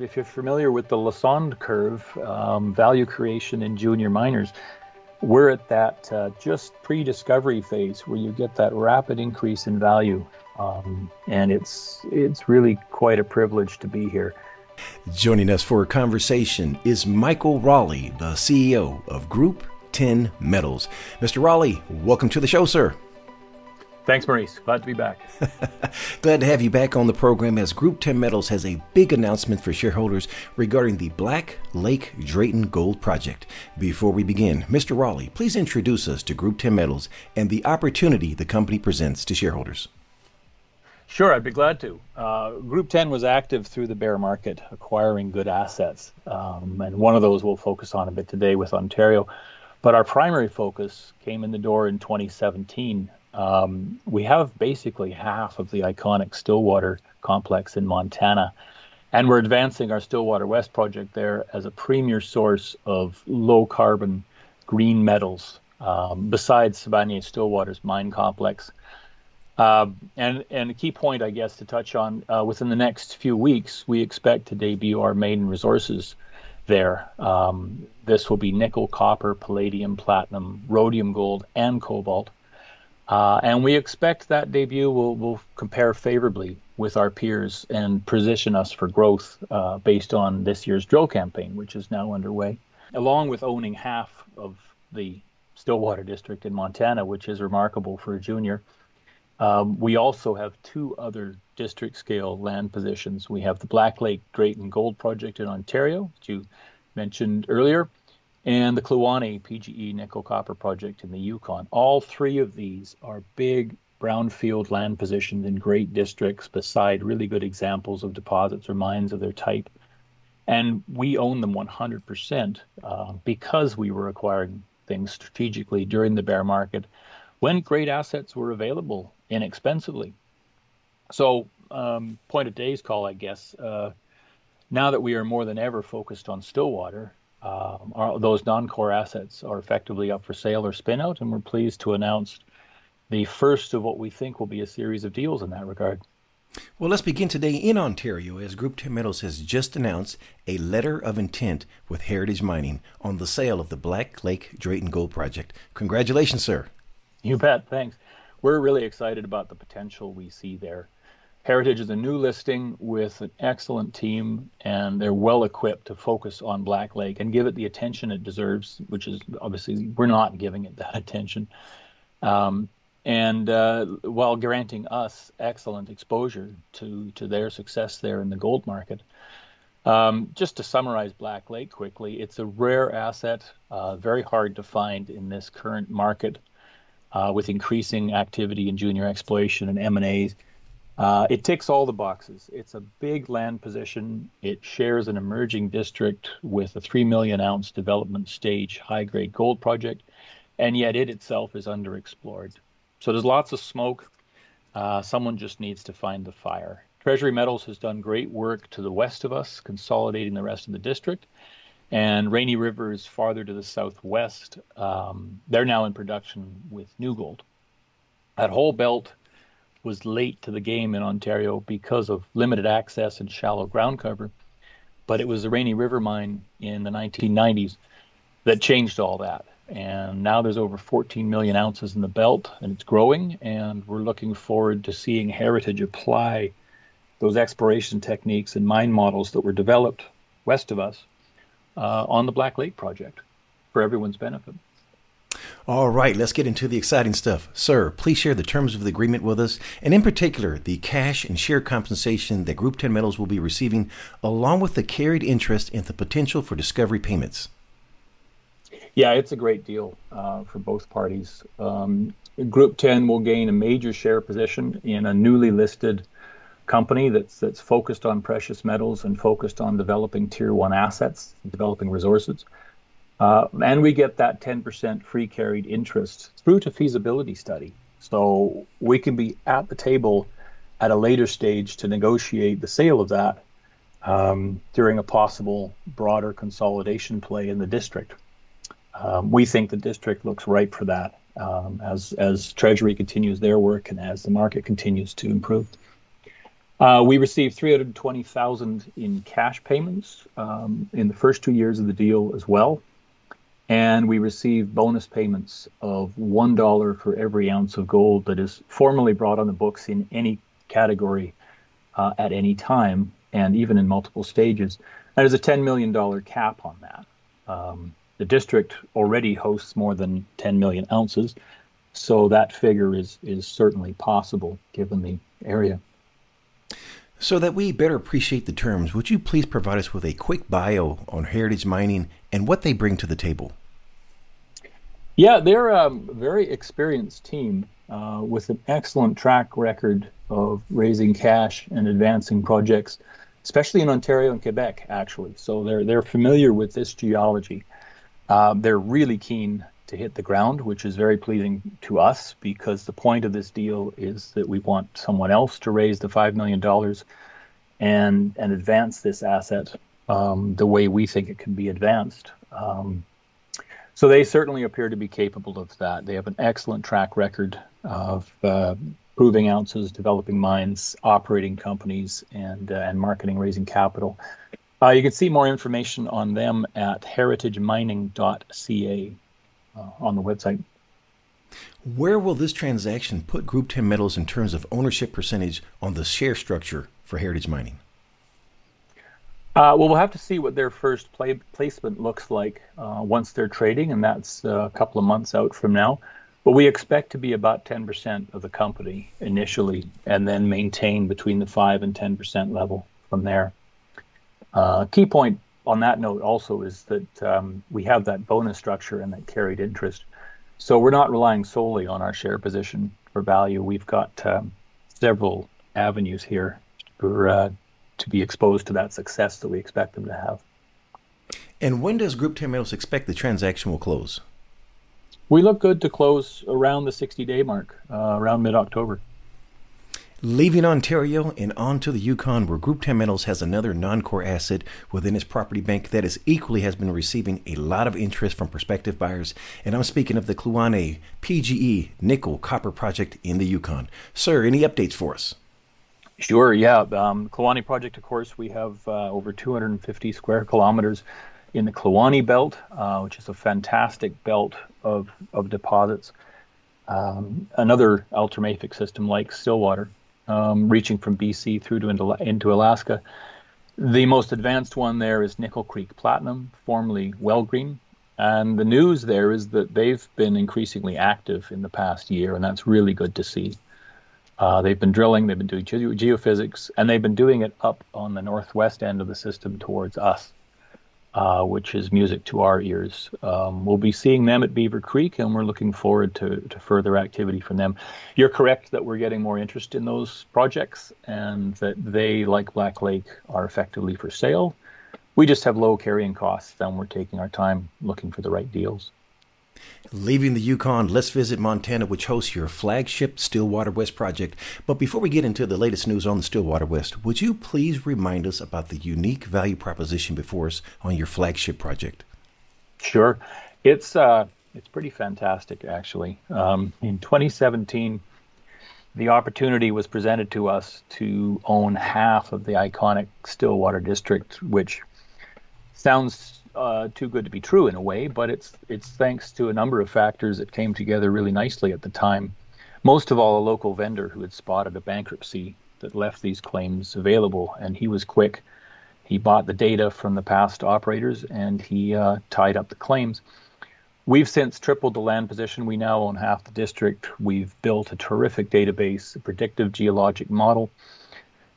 If you're familiar with the Lassonde curve, um, value creation in junior miners, we're at that uh, just pre-discovery phase where you get that rapid increase in value, um, and it's it's really quite a privilege to be here. Joining us for a conversation is Michael Rowley, the CEO of Group 10 Metals. Mr. Rowley, welcome to the show, sir. Thanks, Maurice. Glad to be back. Glad to have you back on the program as Group 10 Metals has a big announcement for shareholders regarding the Black Lake Drayton Gold Project. Before we begin, Mr. Rowley, please introduce us to Group 10 Metals and the opportunity the company presents to shareholders. Sure, I'd be glad to. Uh, Group 10 was active through the bear market, acquiring good assets. Um, and one of those we'll focus on a bit today with Ontario. But our primary focus came in the door in 2017 um, we have basically half of the iconic Stillwater complex in Montana, and we're advancing our Stillwater West project there as a premier source of low carbon green metals, um, besides Sibanye Stillwater's mine complex. Uh, and and a key point, I guess, to touch on uh, within the next few weeks, we expect to debut our maiden resources there. Um, this will be nickel, copper, palladium, platinum, rhodium, gold, and cobalt. Uh, and we expect that debut will, will compare favorably with our peers and position us for growth uh, based on this year's drill campaign, which is now underway, along with owning half of the Stillwater district in Montana, which is remarkable for a junior. Um, we also have two other district scale land positions. We have the Black Lake Drayton Gold Project in Ontario, which you mentioned earlier, and the Kluane PGE nickel copper project in the Yukon. All three of these are big brownfield land positions in great districts beside really good examples of deposits or mines of their type. And we own them 100% uh, because we were acquiring things strategically during the bear market when great assets were available inexpensively. So, um, point of today's call, I guess, uh, now that we are more than ever focused on Stillwater, um, our, those non-core assets are effectively up for sale or spinout, and we're pleased to announce the first of what we think will be a series of deals in that regard. Well, let's begin today in Ontario as Group 10 Metals has just announced a letter of intent with Heritage Mining on the sale of the Black Lake Drayton Gold Project. Congratulations, sir. You bet. Thanks. We're really excited about the potential we see there. Heritage is a new listing with an excellent team, and they're well equipped to focus on Black Lake and give it the attention it deserves, which is obviously we're not giving it that attention. Um, and uh, while granting us excellent exposure to, to their success there in the gold market. Um, just to summarize Black Lake quickly, it's a rare asset, uh, very hard to find in this current market uh, with increasing activity in junior exploration and M&As. Uh, it ticks all the boxes. It's a big land position. It shares an emerging district with a 3 million ounce development stage high grade gold project, and yet it itself is underexplored. So there's lots of smoke. Uh, someone just needs to find the fire. Treasury Metals has done great work to the west of us, consolidating the rest of the district. And Rainy River is farther to the southwest. Um, they're now in production with New Gold. That whole belt was late to the game in Ontario because of limited access and shallow ground cover. But it was the Rainy River mine in the 1990s that changed all that. And now there's over 14 million ounces in the belt, and it's growing. And we're looking forward to seeing Heritage apply those exploration techniques and mine models that were developed west of us uh, on the Black Lake project for everyone's benefit. All right, let's get into the exciting stuff. Sir, please share the terms of the agreement with us, and in particular, the cash and share compensation that Group 10 Metals will be receiving, along with the carried interest and the potential for discovery payments. Yeah, it's a great deal uh, for both parties. Um, Group 10 will gain a major share position in a newly listed company that's that's focused on precious metals and focused on developing tier one assets, developing resources. Uh, and we get that 10% free carried interest through to feasibility study. So we can be at the table at a later stage to negotiate the sale of that um, during a possible broader consolidation play in the district. Um, we think the district looks ripe for that um, as as Treasury continues their work and as the market continues to improve. Uh, we received 320,000 in cash payments um, in the first two years of the deal as well, and we receive bonus payments of one dollar for every ounce of gold that is formally brought on the books in any category uh, at any time, and even in multiple stages. There's a $10 million cap on that. Um, the district already hosts more than 10 million ounces, so that figure is is certainly possible given the area. So that we better appreciate the terms, would you please provide us with a quick bio on Heritage Mining and what they bring to the table? Yeah, they're a very experienced team uh, with an excellent track record of raising cash and advancing projects, especially in Ontario and Quebec, actually. So they're they're familiar with this geology. Uh, they're really keen to hit the ground, which is very pleasing to us because the point of this deal is that we want someone else to raise the five million dollars and and advance this asset um, the way we think it can be advanced. Um, so they certainly appear to be capable of that. They have an excellent track record of uh, proving ounces, developing mines, operating companies, and uh, and marketing, raising capital. Uh, you can see more information on them at heritagemining.ca uh, on the website. Where will this transaction put Group 10 Metals in terms of ownership percentage on the share structure for Heritage Mining? Uh, well, we'll have to see what their first play- placement looks like uh, once they're trading, and that's uh, a couple of months out from now. But we expect to be about 10% of the company initially, and then maintain between the 5 and 10% level from there. Uh, key point on that note also is that um, we have that bonus structure and that carried interest. So we're not relying solely on our share position for value. We've got um, several avenues here for uh, to be exposed to that success that we expect them to have. And when does Group 10 expect the transaction will close? We look good to close around the 60 day mark, uh, around mid October. Leaving Ontario and on to the Yukon, where Group 10 Metals has another non core asset within its property bank that is equally has been receiving a lot of interest from prospective buyers. And I'm speaking of the Kluane PGE nickel copper project in the Yukon. Sir, any updates for us? Sure, yeah. Um, Kluane project, of course, we have uh, over 250 square kilometers in the Kluane belt, uh, which is a fantastic belt of, of deposits. Um, another ultramafic system like Stillwater um, reaching from BC through to into, Alaska. The most advanced one there is Nickel Creek Platinum, formerly Wellgreen. And the news there is that they've been increasingly active in the past year, and that's really good to see. Uh, they've been drilling, they've been doing ge- geophysics, and they've been doing it up on the northwest end of the system towards us uh, which is music to our ears. Um, we'll be seeing them at Beaver Creek, and we're looking forward to, to further activity from them. You're correct that we're getting more interest in those projects, and that they, like Black Lake, are effectively for sale. We just have low carrying costs, and we're taking our time looking for the right deals. Leaving the Yukon, let's visit Montana, which hosts your flagship Stillwater West project. But before we get into the latest news on the Stillwater West, would you please remind us about the unique value proposition before us on your flagship project? Sure, it's uh, it's pretty fantastic actually. Um, in 2017, the opportunity was presented to us to own half of the iconic Stillwater district, which sounds uh, too good to be true in a way, but it's it's thanks to a number of factors that came together really nicely at the time. Most of all, a local vendor who had spotted a bankruptcy that left these claims available, and he was quick. He bought the data from the past operators and he uh, tied up the claims. We've since tripled the land position. We now own half the district. We've built a terrific database, a predictive geologic model.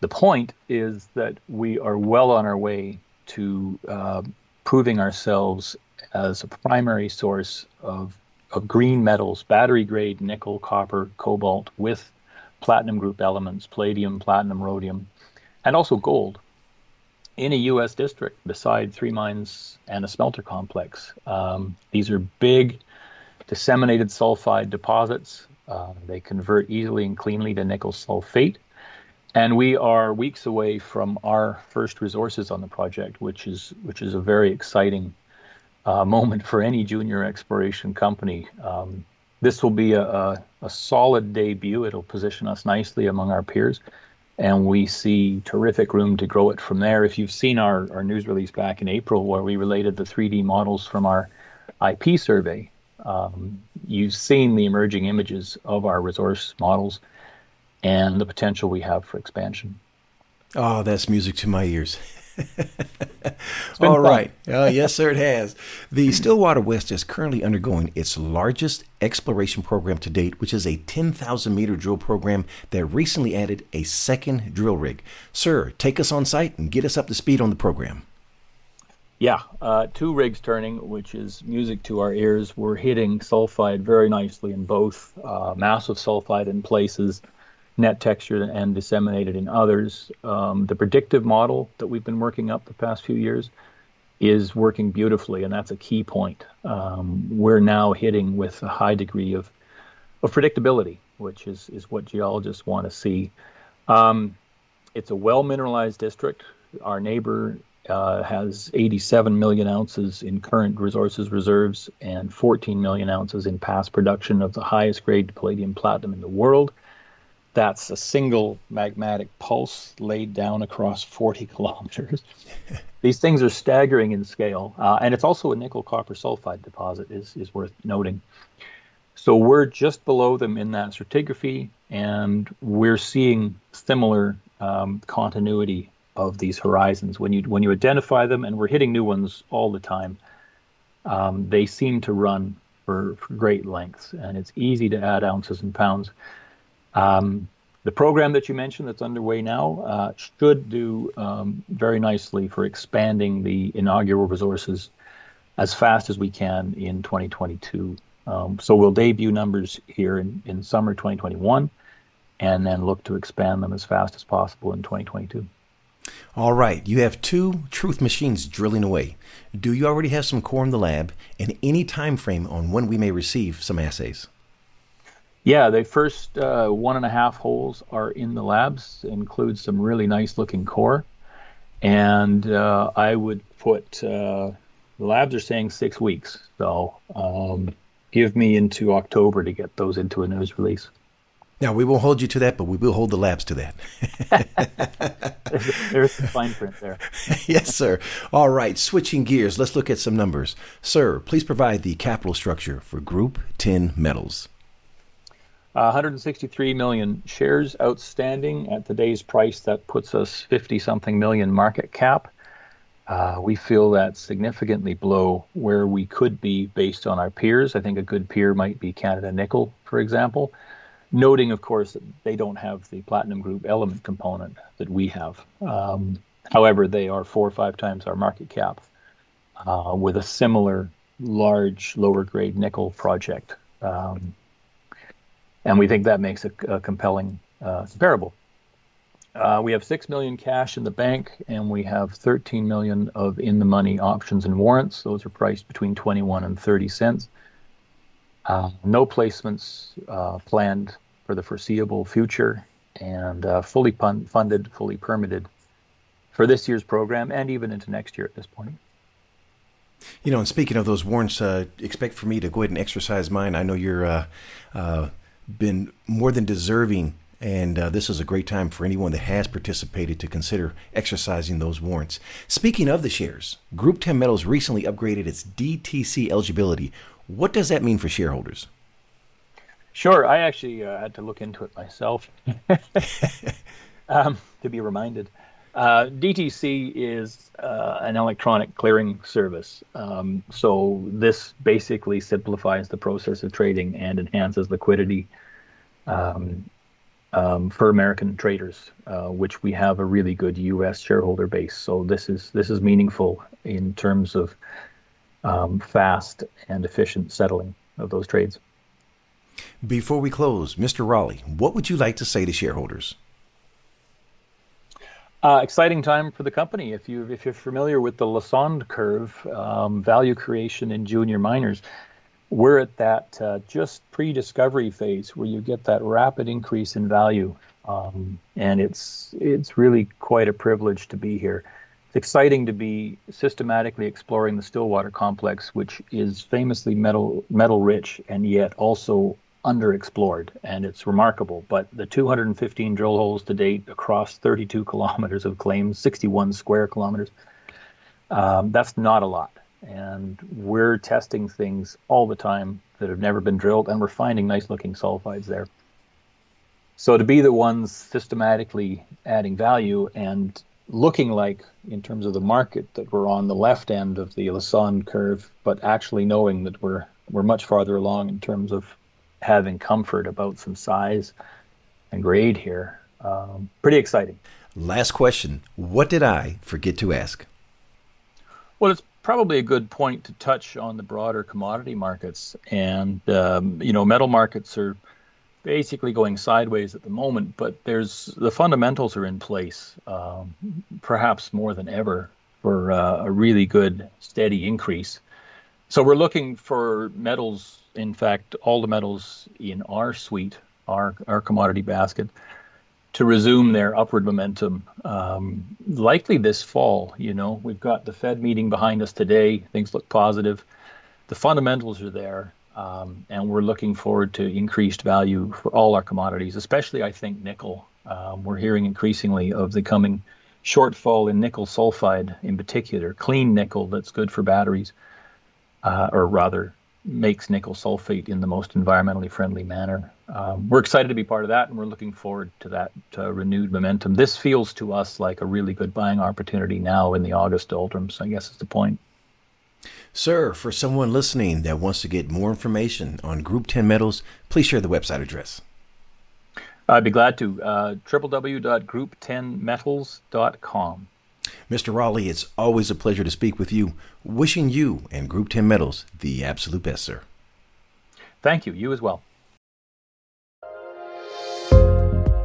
The point is that we are well on our way to uh, proving ourselves as a primary source of, of green metals, battery grade nickel, copper, cobalt, with platinum group elements, palladium, platinum, rhodium, and also gold in a U.S. district beside three mines and a smelter complex. Um, these are big, disseminated sulfide deposits. Uh, they convert easily and cleanly to nickel sulfate. And we are weeks away from our first resources on the project, which is which is a very exciting uh, moment for any junior exploration company. Um, this will be a, a, a, solid debut. It'll position us nicely among our peers. and we see terrific room to grow it from there. If you've seen our, our news release back in April, where we related the 3D models from our IP survey, um, you've seen the emerging images of our resource models and the potential we have for expansion. Oh, that's music to my ears. All right. Uh, yes, sir, it has. The Stillwater West is currently undergoing its largest exploration program to date, which is a 10,000 meter drill program that recently added a second drill rig. Sir, take us on site and get us up to speed on the program. Yeah, uh, two rigs turning, which is music to our ears. We're hitting sulfide very nicely in both, uh, massive sulfide in places net texture and disseminated in others. Um, the predictive model that we've been working up the past few years is working beautifully, and that's a key point. Um, we're now hitting with a high degree of, of predictability, which is, is what geologists want to see. Um, it's a well mineralized district. Our neighbor uh, has 87 million ounces in current resources reserves and 14 million ounces in past production of the highest grade palladium platinum in the world that's a single magmatic pulse laid down across 40 kilometers. These things are staggering in scale, uh, and it's also a nickel copper sulfide deposit, is, is worth noting. So we're just below them in that stratigraphy, and we're seeing similar um, continuity of these horizons. When you when you identify them, and we're hitting new ones all the time, um, they seem to run for, for great lengths, and it's easy to add ounces and pounds. Um, the program that you mentioned that's underway now uh, should do um, very nicely for expanding the inaugural resources as fast as we can in 2022. Um, so we'll debut numbers here in, in summer 2021 and then look to expand them as fast as possible in 2022. All right, you have two truth machines drilling away. Do you already have some core in the lab and any time frame on when we may receive some assays? Yeah, the first uh, one and a half holes are in the labs, include some really nice looking core. And uh, I would put, uh, the labs are saying six weeks. So um, give me into October to get those into a news release. Now, we won't hold you to that, but we will hold the labs to that. there's, there's fine print there. yes, sir. All right, switching gears, let's look at some numbers. Sir, please provide the capital structure for Group 10 Metals. 163 million shares outstanding at today's price. That puts us 50 something million market cap. Uh, we feel that's significantly below where we could be based on our peers. I think a good peer might be Canada Nickel, for example. Noting, of course, that they don't have the platinum group element component that we have. Um, however, they are four or five times our market cap uh, with a similar large lower grade nickel project. Um, and we think that makes a, a compelling uh, comparable. Uh, we have six million cash in the bank, and we have 13 million of in-the-money options and warrants. Those are priced between 21 and 30 cents. Uh, no placements uh, planned for the foreseeable future, and uh, fully pun- funded, fully permitted for this year's program, and even into next year at this point. You know, and speaking of those warrants, uh, expect for me to go ahead and exercise mine. I know you're been more than deserving. And uh, this is a great time for anyone that has participated to consider exercising those warrants. Speaking of the shares, Group 10 Metals recently upgraded its DTC eligibility. What does that mean for shareholders? Sure. I actually uh, had to look into it myself um, to be reminded. Uh, DTC is uh, an electronic clearing service. Um, so this basically simplifies the process of trading and enhances liquidity um, um, for American traders, uh, which we have a really good U.S. shareholder base. So this is this is meaningful in terms of um, fast and efficient settling of those trades. Before we close, Mr. Rowley, what would you like to say to shareholders? Uh, exciting time for the company. If you if you're familiar with the Lassonde curve, um, value creation in junior miners, we're at that uh, just pre-discovery phase where you get that rapid increase in value, um, and it's it's really quite a privilege to be here. It's exciting to be systematically exploring the Stillwater complex, which is famously metal metal rich and yet also underexplored, and it's remarkable. But the 215 drill holes to date across 32 kilometers of claims, 61 square kilometers, um, that's not a lot. And we're testing things all the time that have never been drilled, and we're finding nice looking sulfides there. So to be the ones systematically adding value and looking like, in terms of the market, that we're on the left end of the Lassonde curve, but actually knowing that we're we're much farther along in terms of having comfort about some size and grade here. Um, pretty exciting. Last question: What did I forget to ask? Well, it's probably a good point to touch on the broader commodity markets, and um, you know, metal markets are basically going sideways at the moment, but there's the fundamentals are in place, um, perhaps more than ever, for uh, a really good steady increase. So we're looking for metals. In fact, all the metals in our suite, our our commodity basket, to resume their upward momentum, um, likely this fall. You know, we've got the Fed meeting behind us today. Things look positive. The fundamentals are there. Um, and we're looking forward to increased value for all our commodities, especially I think nickel. Um, we're hearing increasingly of the coming shortfall in nickel sulfide, in particular, clean nickel that's good for batteries, uh, or rather makes nickel sulfate in the most environmentally friendly manner. Um, we're excited to be part of that, and we're looking forward to that uh, renewed momentum. This feels to us like a really good buying opportunity now in the August doldrums. I guess is the point. Sir, for someone listening that wants to get more information on Group 10 metals, please share the website address. I'd be glad to. Uh, www.group10metals.com. Mr. Rowley, it's always a pleasure to speak with you. Wishing you and Group 10 Metals the absolute best, sir. Thank you. You as well.